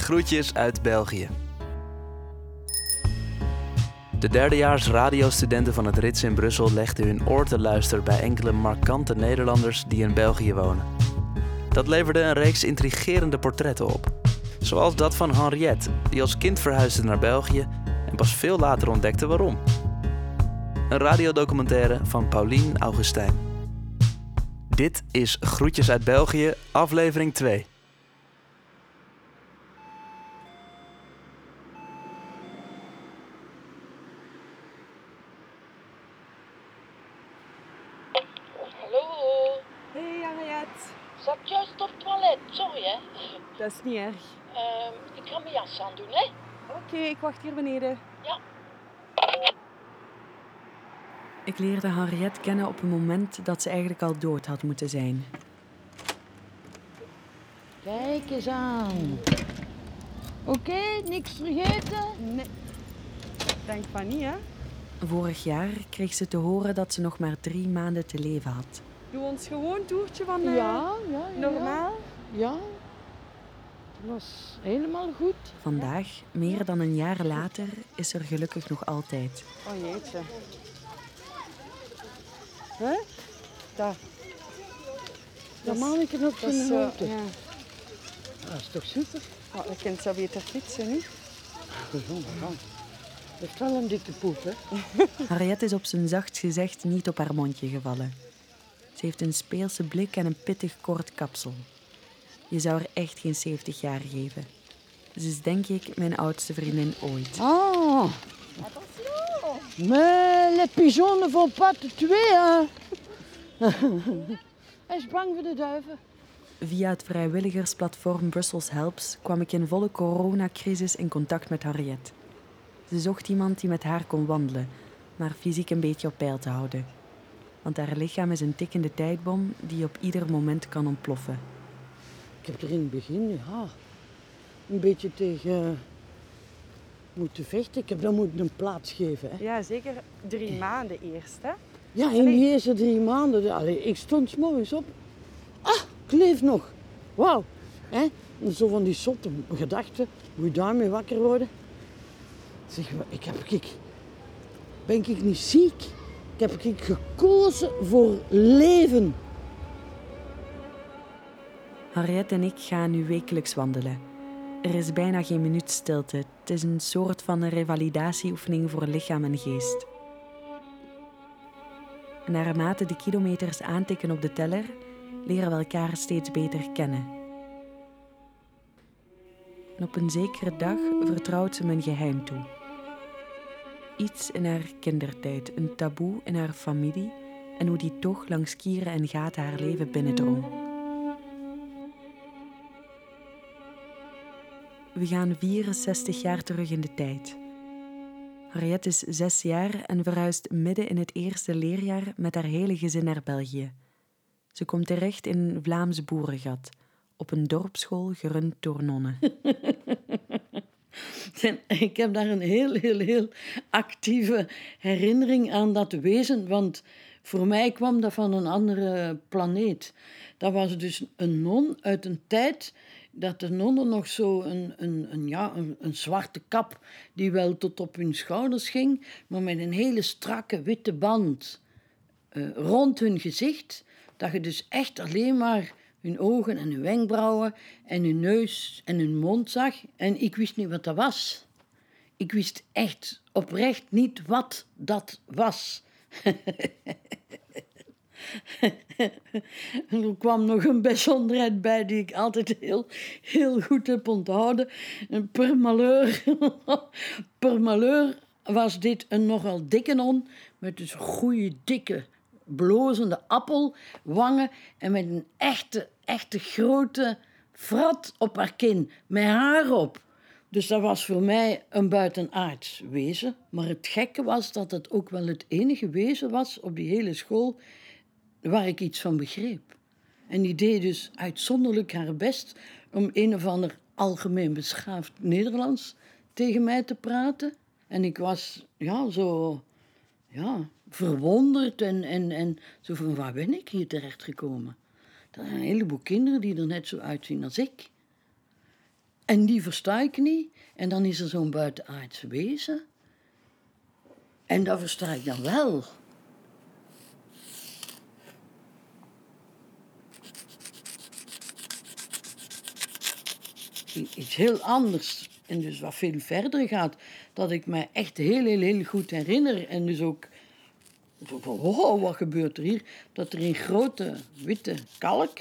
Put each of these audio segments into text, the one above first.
Groetjes uit België. De derdejaars radiostudenten van het Rits in Brussel legden hun oor te luisteren bij enkele markante Nederlanders die in België wonen. Dat leverde een reeks intrigerende portretten op. Zoals dat van Henriette, die als kind verhuisde naar België en pas veel later ontdekte waarom. Een radiodocumentaire van Paulien Augustijn. Dit is Groetjes uit België, aflevering 2. Hallo, Hey Henriette. zat juist op het toilet, sorry hè. Dat is niet erg. Ehm, ik ga mijn jas aan doen hè. Oké, ik wacht hier beneden. Ja. Ik leerde Henriette kennen op een moment dat ze eigenlijk al dood had moeten zijn. Kijk eens aan. Oké, niks vergeten? Nee. Denk van niet, hè? Vorig jaar kreeg ze te horen dat ze nog maar drie maanden te leven had. Doe ons gewoon toertje van eh, Ja, ja, ja. normaal. Ja. Het was helemaal goed. Vandaag, meer dan een jaar later, is er gelukkig nog altijd. Oh jeetje. Hè? Daar. Dat Dat is zijn zo, hoofd. ja. Dat is toch super? Oh, dat kind zou beter fietsen, niet? Gezond, man. Dat heeft wel een dikke poep, hè? Henriette is op zijn zacht gezegd niet op haar mondje gevallen. Ze heeft een speelse blik en een pittig kort kapsel. Je zou er echt geen 70 jaar geven. Ze is denk ik mijn oudste vriendin ooit. Ah. Mais les pigeons ne vont pas te tuer, hein? Hij is bang voor de duiven. Via het vrijwilligersplatform Brussels Helps kwam ik in volle coronacrisis in contact met Henriette. Ze zocht iemand die met haar kon wandelen, maar fysiek een beetje op peil te houden. Want haar lichaam is een tikkende tijdbom die op ieder moment kan ontploffen. Ik heb er in het begin, ja, een beetje tegen moeten vechten. Ik heb dat moeten een plaats geven, hè? Ja, zeker drie maanden eerst, hè? Ja, in die eerste drie maanden. Allee, ik stond morgens op. Ah, ik leef nog. Wauw. Hè? Zo van die zotte gedachten. Hoe je daarmee wakker worden. Zeg, maar, ik heb ik, ben ik niet ziek? Ik heb ik gekozen voor leven. Henriette en ik gaan nu wekelijks wandelen. Er is bijna geen minuut stilte. Het is een soort van revalidatieoefening voor lichaam en geest. Naarmate de kilometers aantikken op de teller, leren we elkaar steeds beter kennen. En op een zekere dag vertrouwt ze een geheim toe. Iets in haar kindertijd, een taboe in haar familie en hoe die toch langs kieren en gaten haar leven binnendrong. We gaan 64 jaar terug in de tijd. Harriet is zes jaar en verhuist midden in het eerste leerjaar met haar hele gezin naar België. Ze komt terecht in een Vlaams boerengat, op een dorpsschool gerund door nonnen. En ik heb daar een heel, heel, heel actieve herinnering aan dat wezen, want voor mij kwam dat van een andere planeet. Dat was dus een non uit een tijd dat de nonnen nog zo een, een, een, ja, een, een zwarte kap die wel tot op hun schouders ging, maar met een hele strakke witte band eh, rond hun gezicht, dat je dus echt alleen maar hun ogen en hun wenkbrauwen en hun neus en hun mond zag. En ik wist niet wat dat was. Ik wist echt oprecht niet wat dat was. Er kwam nog een bijzonderheid bij die ik altijd heel, heel goed heb onthouden. En Per malheur, per malheur was dit een nogal dikke non met dus goede, dikke, blozende appelwangen en met een echte, echte grote frat op haar kin, met haar op. Dus dat was voor mij een buitenaards wezen. Maar het gekke was dat het ook wel het enige wezen was op die hele school waar ik iets van begreep. En die deed dus uitzonderlijk haar best om een of ander algemeen beschaafd Nederlands tegen mij te praten. En ik was ja, zo ja, verwonderd en, en, en zo van waar ben ik hier terechtgekomen? Er zijn een heleboel kinderen die er net zo uitzien als ik. En die versta ik niet. En dan is er zo'n buitenaards wezen. En dat versta ik dan wel. Iets heel anders. En dus wat veel verder gaat. Dat ik me echt heel, heel, heel goed herinner. En dus ook wat gebeurt er hier? Dat er een grote witte kalk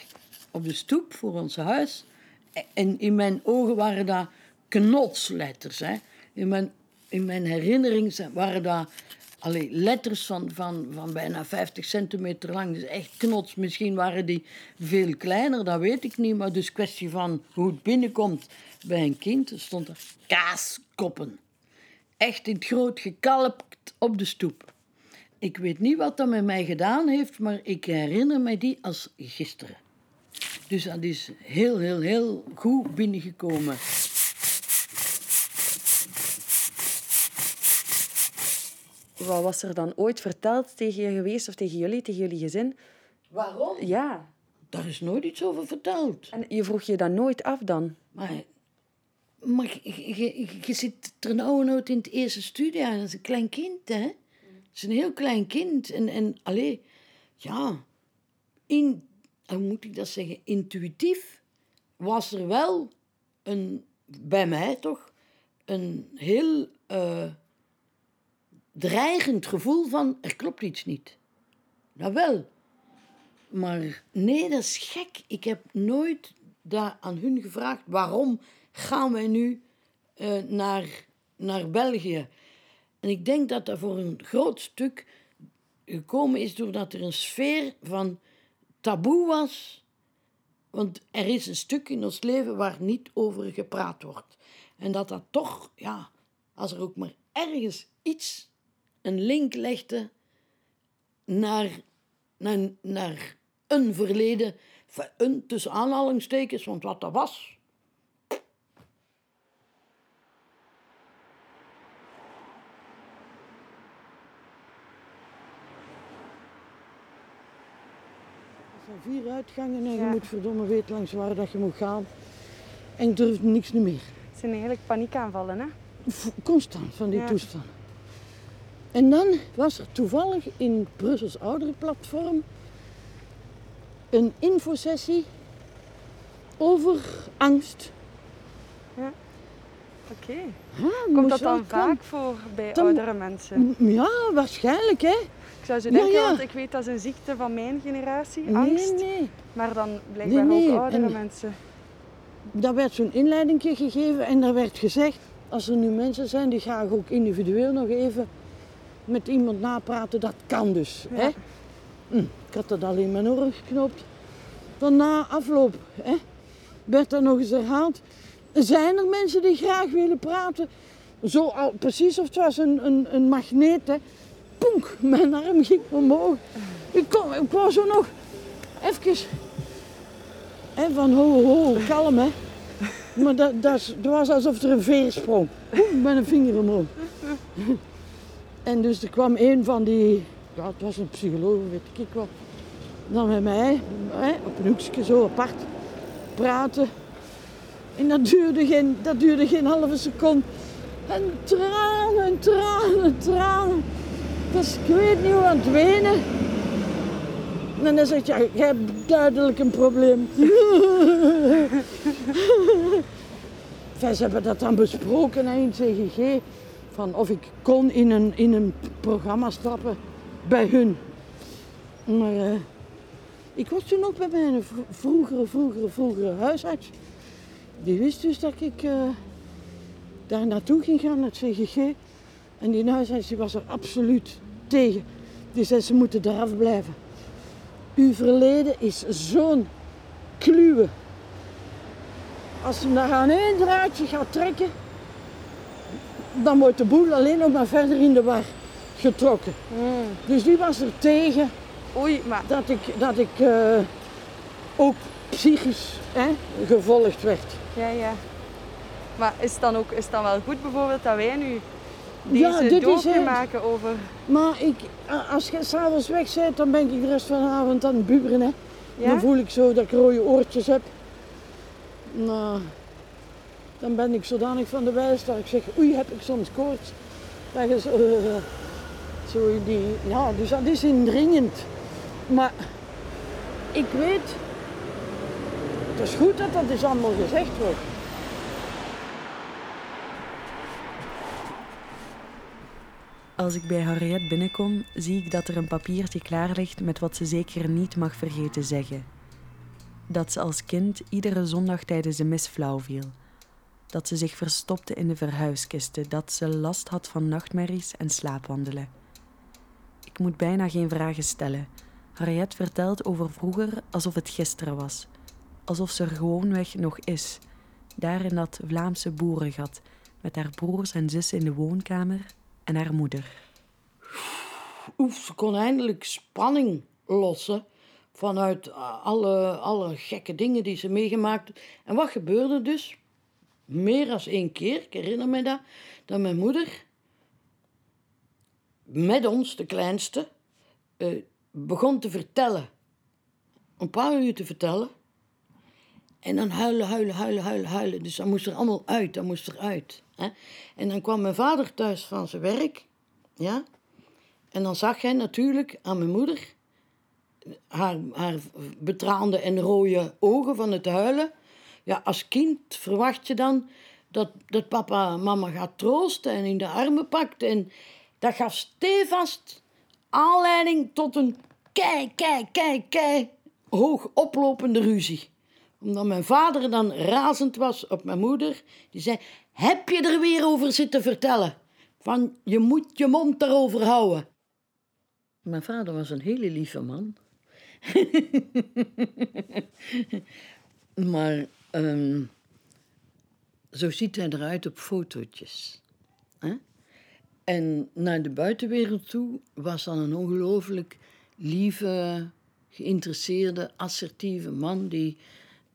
op de stoep voor ons huis. En in mijn ogen waren dat knotsletters. Hè. In, mijn, in mijn herinnering waren dat allee, letters van, van, van bijna 50 centimeter lang. Dus echt knots. Misschien waren die veel kleiner, dat weet ik niet. Maar dus kwestie van hoe het binnenkomt bij een kind. Er stond er kaaskoppen. Echt in het groot gekalkt op de stoep. Ik weet niet wat dat met mij gedaan heeft, maar ik herinner me die als gisteren. Dus dat is heel, heel, heel goed binnengekomen. Wat was er dan ooit verteld tegen je geweest of tegen jullie, tegen jullie gezin? Waarom? Ja. Daar is nooit iets over verteld. En je vroeg je dat nooit af dan? Maar, maar je, je, je zit er nou nooit in het eerste studiejaar. Dat is een klein kind, hè? Dat is een heel klein kind. En, en allee, ja, in, hoe moet ik dat zeggen? Intuïtief was er wel een, bij mij toch, een heel eh, dreigend gevoel van er klopt iets niet. Nou wel. Maar nee, dat is gek. Ik heb nooit daar aan hun gevraagd waarom gaan wij nu eh, naar, naar België. En ik denk dat dat voor een groot stuk gekomen is doordat er een sfeer van taboe was. Want er is een stuk in ons leven waar niet over gepraat wordt. En dat dat toch, ja, als er ook maar ergens iets, een link legde naar, naar, naar een verleden, van een tussen aanhalingstekens, want wat dat was. Er zijn vier uitgangen en je Ja. moet verdomme weten langs waar dat je moet gaan. En ik durf niks meer. Het zijn eigenlijk paniekaanvallen, hè? Constant van die Ja. toestand. En dan was er toevallig in het Brussels Ouderenplatform een infosessie over angst. Oké. Ja, Komt dat dan vaak voor bij Dan- oudere mensen? Ja, waarschijnlijk hè. Ik zou zo Ja, denken, ja. want ik weet dat is een ziekte van mijn generatie, Nee, angst. nee. Maar dan blijkbaar Nee, nee, ook oudere en- mensen. Daar werd zo'n inleiding gegeven en daar werd gezegd, als er nu mensen zijn die graag ook individueel nog even met iemand napraten, dat kan dus. Ja. Hè? Hm, ik had dat alleen in mijn oren geknoopt. Dan na afloop hè, werd dat nog eens herhaald. Zijn er mensen die graag willen praten? Zo al, precies of het was een, een, een magneet. Hè. Poenk, mijn arm ging omhoog. Ik, kon, ik wou zo nog even hè, van ho, ho, kalm hè. Maar dat, dat, was alsof er een veer sprong. Met een vinger omhoog. En dus er kwam een van die, ja het was een psycholoog, weet ik wel. Dan met mij, op een hoekje zo apart, praten. En dat duurde geen, dat duurde geen halve seconde. En tranen, tranen, tranen. Dus ik weet niet hoe aan het wenen. En dan zegt hij, jij hebt duidelijk een probleem. Ze hebben dat dan besproken hè, in CGG. Van of ik kon in een, in een programma stappen bij hun. Maar eh, ik was toen ook bij mijn vroegere, vroegere, vroegere huisarts. Die wist dus dat ik eh, daar naartoe ging gaan, naar het CGG. En die huisarts die was er absoluut tegen. Die zei, ze moeten eraf blijven. Uw verleden is zo'n kluwe. Als je daar aan één draadje gaat trekken, dan wordt de boel alleen nog maar verder in de war getrokken. Dus die was er tegen Oei, maar dat ik, dat ik eh, ook psychisch hè, gevolgd werd. ja, ja. Maar is het dan ook is dan wel goed bijvoorbeeld dat wij nu deze Ja, dit is het. maken over... Maar ik, als je s'avonds weg bent, dan ben ik de rest van de avond aan het buberen. Hè. Ja? Dan voel ik zo dat ik rode oortjes heb. Nou, dan ben ik zodanig van de wijs dat ik zeg, oei, heb ik soms koorts. Dat je zo, eh, die, ja, dus dat is indringend. Maar ik weet, het is goed dat dat dus allemaal gezegd wordt. Als ik bij Harriet binnenkom, zie ik dat er een papiertje klaar ligt met wat ze zeker niet mag vergeten zeggen. Dat ze als kind iedere zondag tijdens de mis flauw viel. Dat ze zich verstopte in de verhuiskisten, dat ze last had van nachtmerries en slaapwandelen. Ik moet bijna geen vragen stellen. Harriet vertelt over vroeger alsof het gisteren was. Alsof ze er gewoonweg nog is. Daar in dat Vlaamse boerengat, met haar broers en zussen in de woonkamer en haar moeder. Oef, ze kon eindelijk spanning lossen vanuit alle, alle gekke dingen die ze meegemaakt. En wat gebeurde dus? Meer dan één keer, ik herinner me dat, dat mijn moeder met ons, de kleinste, eh, begon te vertellen. Een paar uur te vertellen. En dan huilen, huilen, huilen, huilen, huilen. Dus dat moest er allemaal uit, dat moest eruit. Hè? En dan kwam mijn vader thuis van zijn werk. Ja? En dan zag hij natuurlijk aan mijn moeder haar, haar betraande en rode ogen van het huilen. Ja, als kind verwacht je dan dat, dat papa mama gaat troosten en in de armen pakt. En dat gaf stevast aanleiding tot een kei, kei, kei, kei hoog oplopende ruzie. Omdat mijn vader dan razend was op mijn moeder. Die zei, heb je er weer over zitten vertellen? Van, je moet je mond daarover houden. Mijn vader was een hele lieve man. maar ehm, zo ziet hij eruit op fotootjes. Hè? En naar de buitenwereld toe was dan een ongelooflijk lieve, geïnteresseerde, assertieve man die.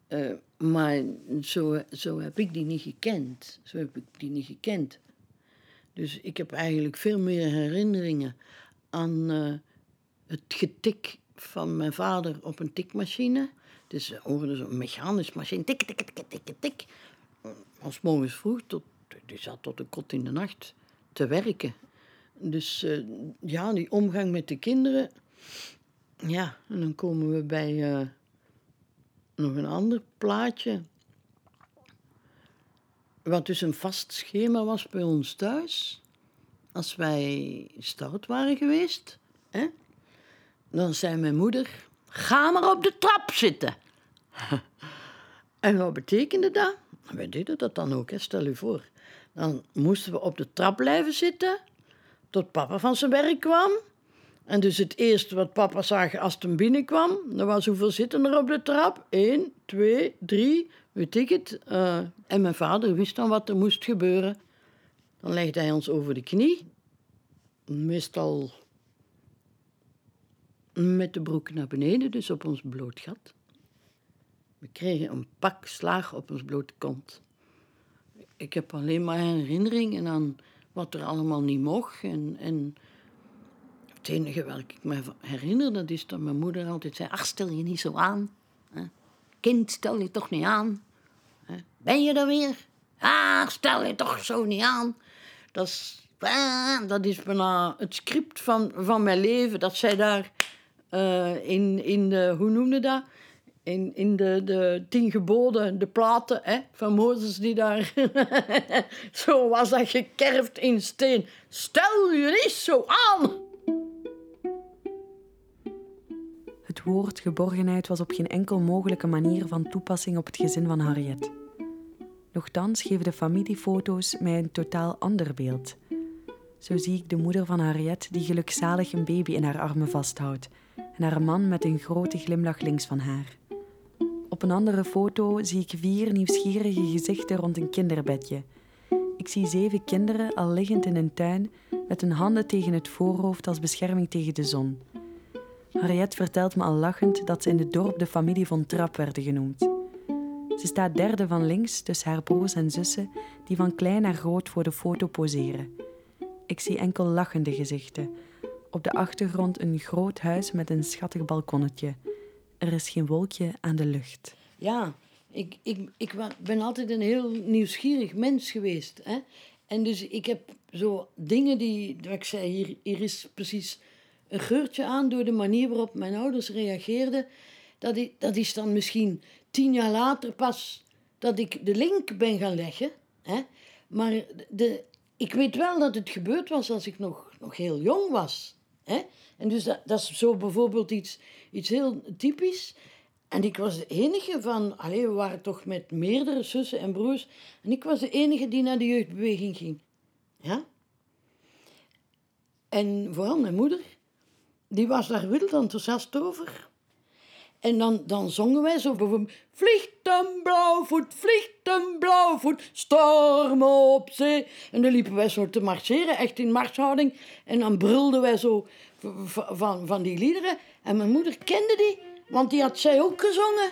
eh, maar zo, zo heb ik die niet gekend. Zo heb ik die niet gekend. Dus ik heb eigenlijk veel meer herinneringen aan eh, het getik van mijn vader op een tikmachine. Dus we hoorden zo'n mechanisch machine, tik, tik, tik, tik, tik, tik. Als morgens vroeg, tot, die zat tot de kot in de nacht te werken. Dus eh, ja, die omgang met de kinderen. Ja, en dan komen we bij eh, nog een ander plaatje. Wat dus een vast schema was bij ons thuis. Als wij stout waren geweest, hè, dan zei mijn moeder: Ga maar op de trap zitten. en wat betekende dat? Wij deden dat dan ook, hè, stel je voor. Dan moesten we op de trap blijven zitten tot papa van zijn werk kwam. En dus het eerste wat papa zag als hij binnenkwam, dat was hoeveel zitten er op de trap? Eén, twee, drie, weet ik het. Eh, en mijn vader wist dan wat er moest gebeuren. Dan legde hij ons over de knie. Meestal met de broek naar beneden, dus op ons bloot gat. We kregen een pak slaag op ons blote kont. Ik heb alleen maar herinneringen aan wat er allemaal niet mocht. En, en het enige wat ik me herinner, dat is dat mijn moeder altijd zei... Ach, stel je niet zo aan. Kind, stel je toch niet aan. Ben je er weer? Ah, stel je toch zo niet aan. Dat is, ah, dat is bijna het script van, van mijn leven. Dat zij daar eh, in, in de, hoe noemde dat? In, in de, de tien geboden, de platen hè, van Mozes die daar... zo was dat gekerfd in steen. Stel je niet zo aan! Het woord geborgenheid was op geen enkel mogelijke manier van toepassing op het gezin van Harriet. Nochtans geven de familiefoto's mij een totaal ander beeld. Zo zie ik de moeder van Harriet die gelukzalig een baby in haar armen vasthoudt en haar man met een grote glimlach links van haar. Op een andere foto zie ik vier nieuwsgierige gezichten rond een kinderbedje. Ik zie zeven kinderen al liggend in een tuin met hun handen tegen het voorhoofd als bescherming tegen de zon. Harriet vertelt me al lachend dat ze in het dorp de familie von Trapp werden genoemd. Ze staat derde van links tussen haar broers en zussen die van klein naar groot voor de foto poseren. Ik zie enkel lachende gezichten. Op de achtergrond een groot huis met een schattig balkonnetje. Er is geen wolkje aan de lucht. Ja, ik, ik, ik ben altijd een heel nieuwsgierig mens geweest. Hè? En dus ik heb zo dingen die, wat ik zei, hier, hier is precies een geurtje aan door de manier waarop mijn ouders reageerden. Dat, dat is dan misschien tien jaar later pas dat ik de link ben gaan leggen. Hè? Maar de, ik weet wel dat het gebeurd was als ik nog, nog heel jong was. Hè? En dus dat, dat is zo bijvoorbeeld iets, iets heel typisch. En ik was de enige van... Allee, we waren toch met meerdere zussen en broers. En ik was de enige die naar de jeugdbeweging ging. Ja? En vooral mijn moeder, die was daar wild enthousiast over. En dan, dan zongen wij zo bijvoorbeeld... Vliegt een blauwvoet, vliegt een blauwvoet, storm op zee. En dan liepen wij zo te marcheren, echt in marshouding. En dan brulden wij zo van, van die liederen. En mijn moeder kende die, want die had zij ook gezongen.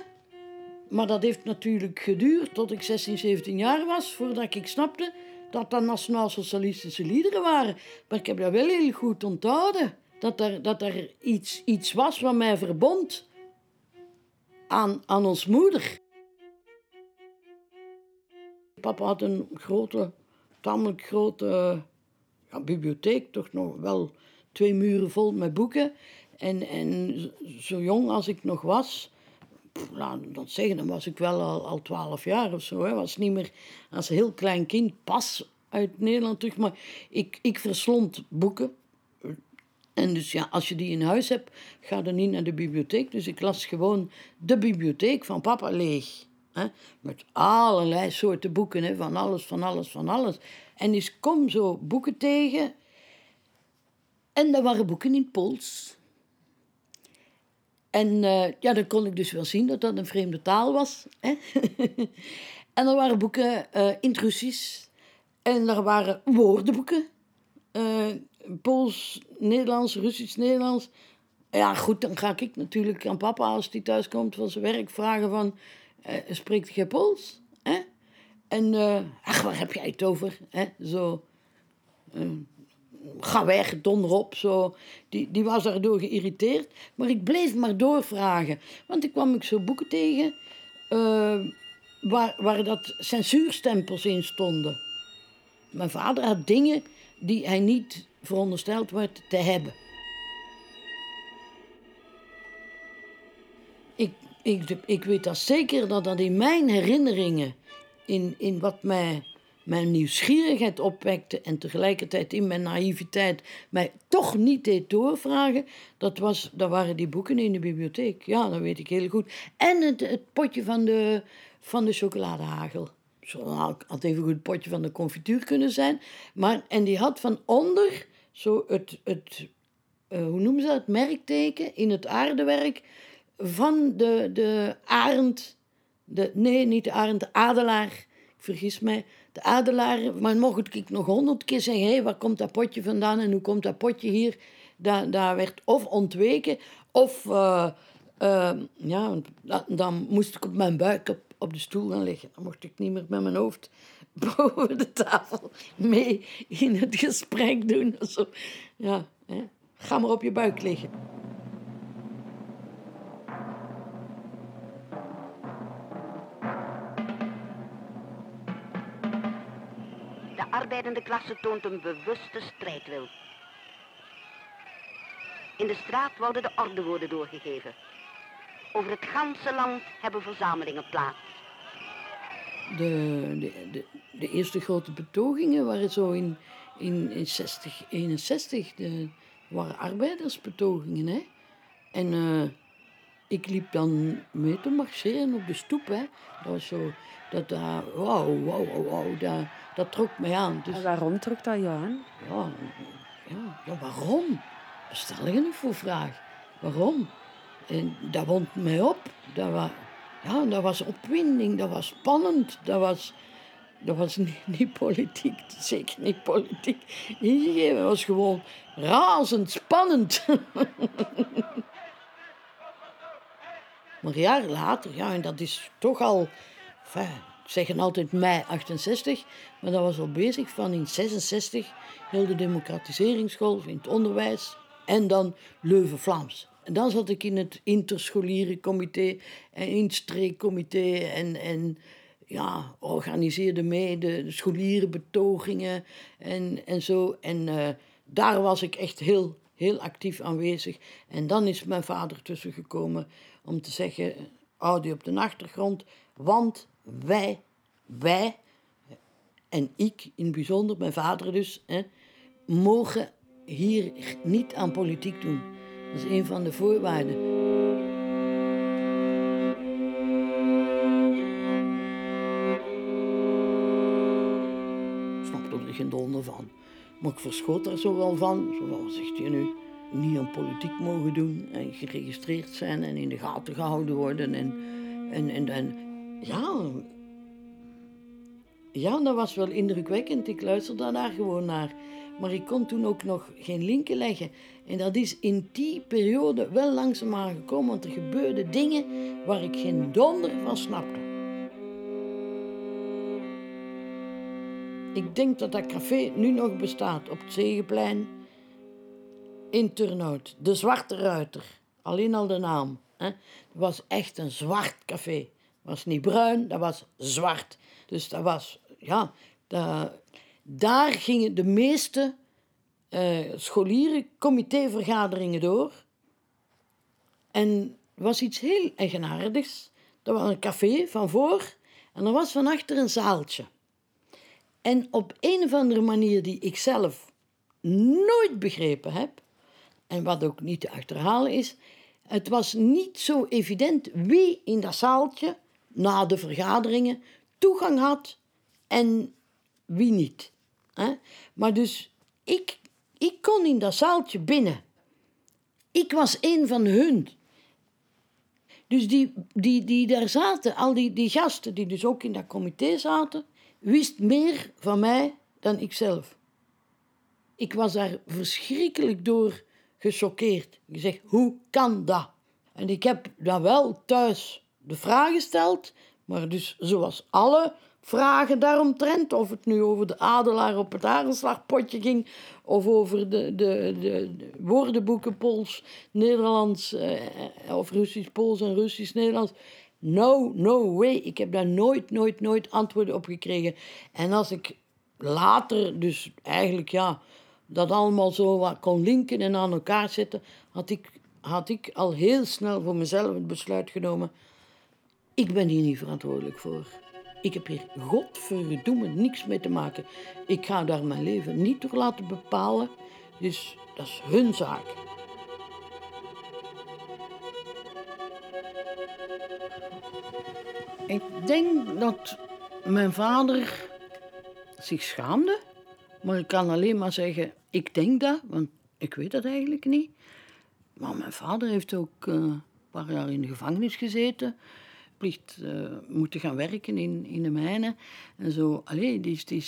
Maar dat heeft natuurlijk geduurd tot ik 16, 17 jaar was, voordat ik snapte dat dat nationaal-socialistische liederen waren. Maar ik heb dat wel heel goed onthouden. Dat er, dat er iets, iets was wat mij verbond aan, aan ons moeder. Papa had een grote, tamelijk grote ja, bibliotheek, toch nog wel twee muren vol met boeken. En, en zo jong als ik nog was, laat dat zeggen, dan was ik wel al, al 12 jaar of zo. Hè. Was niet meer als heel klein kind pas uit Nederland terug. Maar ik, ik verslond boeken. En dus ja, als je die in huis hebt, ga dan niet naar de bibliotheek. Dus ik las gewoon de bibliotheek van papa leeg. Hè? Met allerlei soorten boeken, hè? van alles, van alles, van alles. En dus kom zo boeken tegen. En dat waren boeken in Pools. En eh, ja, dan kon ik dus wel zien dat dat een vreemde taal was. Hè? en er waren boeken eh in Russisch. En er waren woordenboeken. eh, Pools, Nederlands, Russisch, Nederlands. Ja, goed, dan ga ik natuurlijk aan papa als hij thuis komt van zijn werk vragen van... eh, spreekt jij Pools? En, eh, ach, waar heb jij het over? Zo, eh, ga weg, donder op. Zo. Die, die was daardoor geïrriteerd. Maar ik bleef maar doorvragen. Want ik kwam ik zo boeken tegen eh, waar, waar dat censuurstempels in stonden. Mijn vader had dingen die hij niet verondersteld werd te hebben. Ik, ik, ik weet dat zeker dat dat in mijn herinneringen, in, in wat mij, mijn nieuwsgierigheid opwekte en tegelijkertijd in mijn naïviteit mij toch niet deed doorvragen, dat, was, dat waren die boeken in de bibliotheek. Ja, dat weet ik heel goed. En het, het potje van de, van de chocoladehagel. Zo had even goed potje van de confituur kunnen zijn. Maar, en die had van onder zo het, het eh, hoe noemen ze dat, het merkteken in het aardewerk van de, de arend, de, nee, niet de arend, de adelaar, ik vergis mij, de adelaar, maar mocht ik nog honderd keer zeggen, hé, hey, waar komt dat potje vandaan en hoe komt dat potje hier, daar, daar werd of ontweken, of, eh, eh, ja, dan moest ik op mijn buik op, op de stoel gaan liggen. Dan mocht ik niet meer met mijn hoofd boven de tafel mee in het gesprek doen. Ja, hè. ga maar op je buik liggen. De arbeidende klasse toont een bewuste strijdwil. In de straat worden de ordewoorden doorgegeven. Over het ganse land hebben verzamelingen plaats. De, de, de, de eerste grote betogingen waren zo in, in, in 60, 61. De, waren arbeidersbetogingen. Hè? En eh, ik liep dan mee te marcheren op de stoep. Hè? Dat was zo, dat daar, wauw, wauw, wauw, wauw, dat, dat trok mij aan. Dus, En waarom trok dat jou aan? ja, ja, ja, waarom? Stel je nu voor vraag. Waarom? En dat wond mij op. Dat was, ja, dat was opwinding, dat was spannend, dat was, dat was niet, politiek, zeker niet politiek ingegeven. Het was gewoon razend spannend. maar jaren later, ja, en dat is toch al, enfin, ik zeg altijd mei 68, maar dat was al bezig van in 66, heel de democratiseringsgolf in het onderwijs en dan Leuven-Vlaams. Dan zat ik in het interscholierencomité en instreekcomité en, en ja, organiseerde mee de, scholierenbetogingen en, en zo. En uh, daar was ik echt heel, heel actief aanwezig. En dan is mijn vader tussen gekomen om te zeggen, Audi op de achtergrond, want wij, wij, en ik in het bijzonder, mijn vader dus, hè, mogen hier niet aan politiek doen. Dat is een van de voorwaarden. Ik snapte er geen donder van. Maar ik verschoot er zo wel van. Zo zegt je nu, niet aan politiek mogen doen en geregistreerd zijn en in de gaten gehouden worden. En, en, en, ja, ja, dat was wel indrukwekkend. Ik luisterde daar gewoon naar. Maar ik kon toen ook nog geen linken leggen. En dat is in die periode wel langzaamaan gekomen, want er gebeurden dingen waar ik geen donder van snapte. Ik denk dat dat café nu nog bestaat op het Zegeplein in Turnhout. De Zwarte Ruiter. Alleen al de naam. Hè. Was echt een zwart café. Het was niet bruin, dat was zwart. Dus dat was, ja, dat, daar gingen de meeste uh, scholieren comitévergaderingen door. En was iets heel eigenaardigs. Er was een café van voor en er was van achter een zaaltje. En op een of andere manier die ik zelf nooit begrepen heb, en wat ook niet te achterhalen is, het was niet zo evident wie in dat zaaltje na de vergaderingen toegang had en wie niet. Maar dus ik, ik kon in dat zaaltje binnen. Ik was een van hun. Dus die, die, die daar zaten, al die, die gasten die dus ook in dat comité zaten, wist meer van mij dan ik zelf. Ik was daar verschrikkelijk door gechoqueerd. Ik zeg, hoe kan dat? En ik heb dan wel thuis de vraag gesteld, maar dus zoals alle vragen daaromtrent, of het nu over de adelaar op het arenslagpotje ging, of over de, de, de, de woordenboeken Pools, Nederlands, eh, of Russisch, Pools en Russisch, Nederlands. No, no way. Ik heb daar nooit, nooit, nooit antwoorden op gekregen. En als ik later, dus eigenlijk ja, dat allemaal zo wat kon linken en aan elkaar zetten, had ik, had ik al heel snel voor mezelf het besluit genomen. Ik ben hier niet verantwoordelijk voor. Ik heb hier godverdomme niks mee te maken. Ik ga daar mijn leven niet door laten bepalen. Dus dat is hun zaak. Ik denk dat mijn vader zich schaamde. Maar ik kan alleen maar zeggen, ik denk dat, want ik weet dat eigenlijk niet. Maar mijn vader heeft ook uh, een paar jaar in de gevangenis gezeten. Plicht uh, moeten gaan werken in, in de mijnen. En zo, allee, die, die,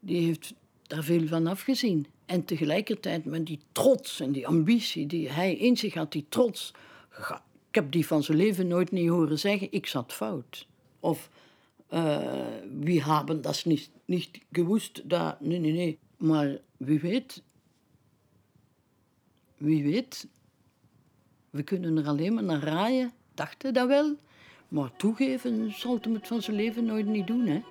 die heeft daar veel van afgezien. En tegelijkertijd met die trots en die ambitie die hij in zich had, die trots. Ik heb die van zijn leven nooit niet horen zeggen, ik zat fout. Of uh, we hebben dat niet, niet gewusst. Dat, nee, nee, nee. Maar wie weet, wie weet, we kunnen er alleen maar naar raaien, dachten dat wel. Maar toegeven zal hij het van zijn leven nooit niet doen, hè.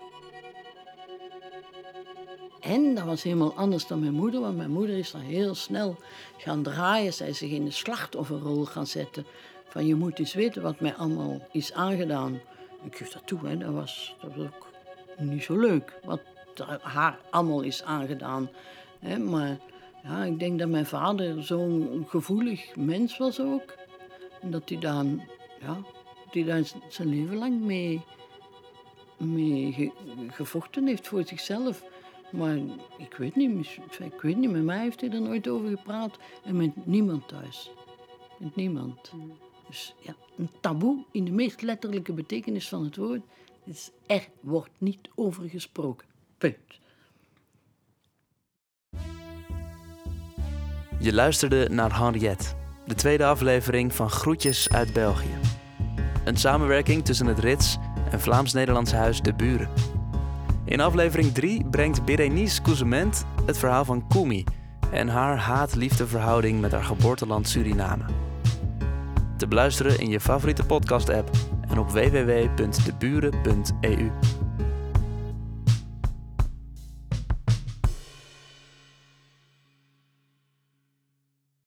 En dat was helemaal anders dan mijn moeder, want mijn moeder is dan heel snel gaan draaien. Zij zich in de slachtofferrol gaan zetten. Van je moet eens weten wat mij allemaal is aangedaan. Ik geef dat toe, hè. Dat, was, dat was ook niet zo leuk. Wat haar allemaal is aangedaan. Hè. Maar ja, ik denk dat mijn vader zo'n gevoelig mens was ook. En dat hij daar, ja, die daar zijn leven lang mee, mee gevochten heeft voor zichzelf. Maar ik weet niet, ik weet niet, met mij heeft hij er nooit over gepraat. En met niemand thuis. Met niemand. Mm. Dus ja, een taboe in de meest letterlijke betekenis van het woord is er wordt niet over gesproken. Punt. Je luisterde naar Henriette, de tweede aflevering van Groetjes uit België. Een samenwerking tussen het Rits en Vlaams-Nederlands Huis De Buren. In aflevering 3 brengt Berenice Cousement het verhaal van Kumi en haar haat-liefdeverhouding met haar geboorteland Suriname. Te beluisteren in je favoriete podcast-app en op www.deburen.eu.